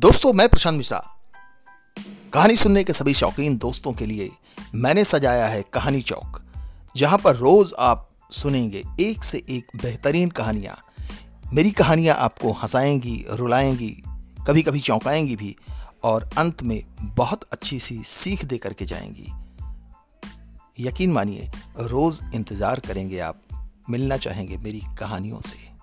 दोस्तों, मैं प्रशांत मिश्रा। कहानी सुनने के सभी शौकीन दोस्तों के लिए मैंने सजाया है कहानी चौक, जहाँ पर रोज आप सुनेंगे एक से एक बेहतरीन कहानियाँ। मेरी कहानियाँ आपको हंसाएँगी, रुलाएँगी कभी कभी चौंकाएँगी भी, और अंत में बहुत अच्छी सी सीख दे करके जाएँगी। यकीन मानिए, रोज इंतज़ार करेंगे आप, मिलना चाहेंगे मेरी कहानियों से।